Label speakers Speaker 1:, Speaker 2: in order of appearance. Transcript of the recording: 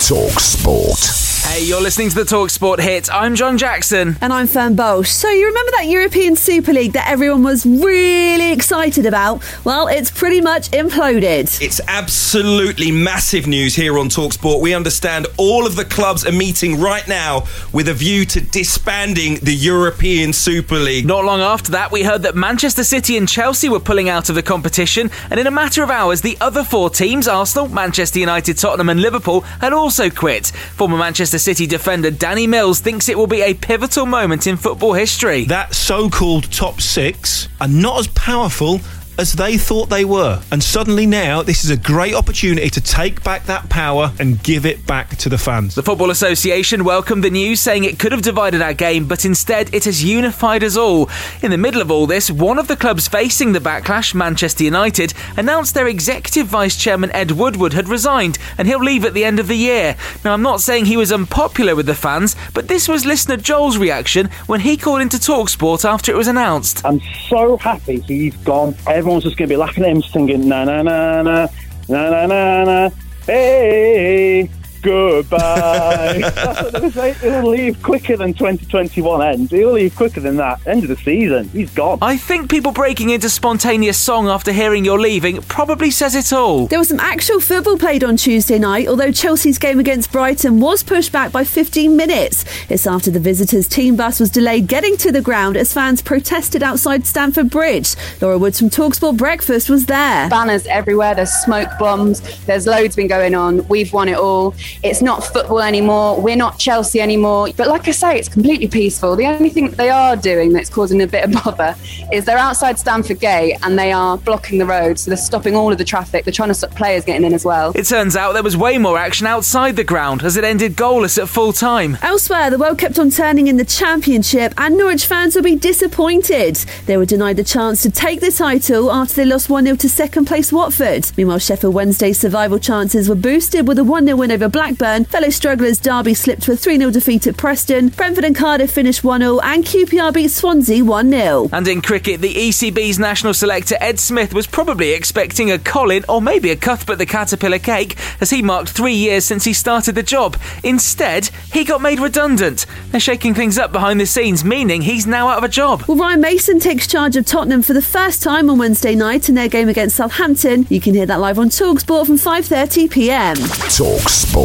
Speaker 1: Talk Sport.
Speaker 2: Hey, you're listening to the Talk Sport hit. I'm John Jackson.
Speaker 3: And I'm Fern Bosch. So, you remember that European Super League that everyone was really excited about? Well, it's pretty much imploded.
Speaker 4: It's absolutely massive news here on Talk Sport. We understand all of the clubs are meeting right now with a view to disbanding the European Super League.
Speaker 2: Not long after that, we heard that Manchester City and Chelsea were pulling out of the competition, and in a matter of hours, the other four teams Arsenal, Manchester United, Tottenham, and Liverpool had also quit. Former Manchester City defender Danny Mills thinks it will be a pivotal moment in football history.
Speaker 5: That so called top six are not as powerful as they thought they were. And suddenly now, this is a great opportunity to take back that power and give it back to the fans.
Speaker 2: The Football Association welcomed the news, saying it could have divided our game, but instead it has unified us all. In the middle of all this, one of the clubs facing the backlash, Manchester United, announced their executive vice chairman Ed Woodward had resigned and he'll leave at the end of the year. Now, I'm not saying he was unpopular with the fans, but this was listener Joel's reaction when he called into Talksport after it was announced.
Speaker 6: I'm so happy he's gone. Everyone's just going to be laughing at him, singing na na na na na na na na. Hey, goodbye. That's what they. He'll leave quicker than 2021 ends. He'll leave quicker than that. End of the season. He's gone.
Speaker 2: I think people breaking into spontaneous song after hearing you're leaving probably says it all.
Speaker 3: There was some actual football played on Tuesday night, although Chelsea's game against Brighton was pushed back by 15 minutes. It's after the visitors' team bus was delayed getting to the ground as fans protested outside Stamford Bridge. Laura Woods from Talksport Breakfast was there.
Speaker 7: Banners everywhere, there's smoke bombs, there's loads been going on. We've won it all. It's not football anymore. We're not Chelsea anymore. But like I say, it's completely peaceful. The only thing that they are doing that's causing a bit of bother is they're outside Stamford Gate and they are blocking the road. So they're stopping all of the traffic. They're trying to stop players getting in as well.
Speaker 2: It turns out there was way more action outside the ground as it ended goalless at full time.
Speaker 3: Elsewhere, the world kept on turning in the Championship, and Norwich fans will be disappointed. They were denied the chance to take the title after they lost 1 0 to second place Watford. Meanwhile, Sheffield Wednesday's survival chances were boosted with a 1 0 win over Blackburn. Fellow strugglers Derby slipped to a 3 0 defeat at Preston. Brentford and Cardiff finished 1 0, and QPR beat Swansea 1 0.
Speaker 2: And in cricket, the ECB's national selector Ed Smith was probably expecting a Colin or maybe a Cuthbert the Caterpillar cake as he marked three years since he started the job. Instead, he got made redundant. They're shaking things up behind the scenes, meaning he's now out of a job.
Speaker 3: Well, Ryan Mason takes charge of Tottenham for the first time on Wednesday night in their game against Southampton. You can hear that live on Talksport from 5:30 p.m.
Speaker 1: Talk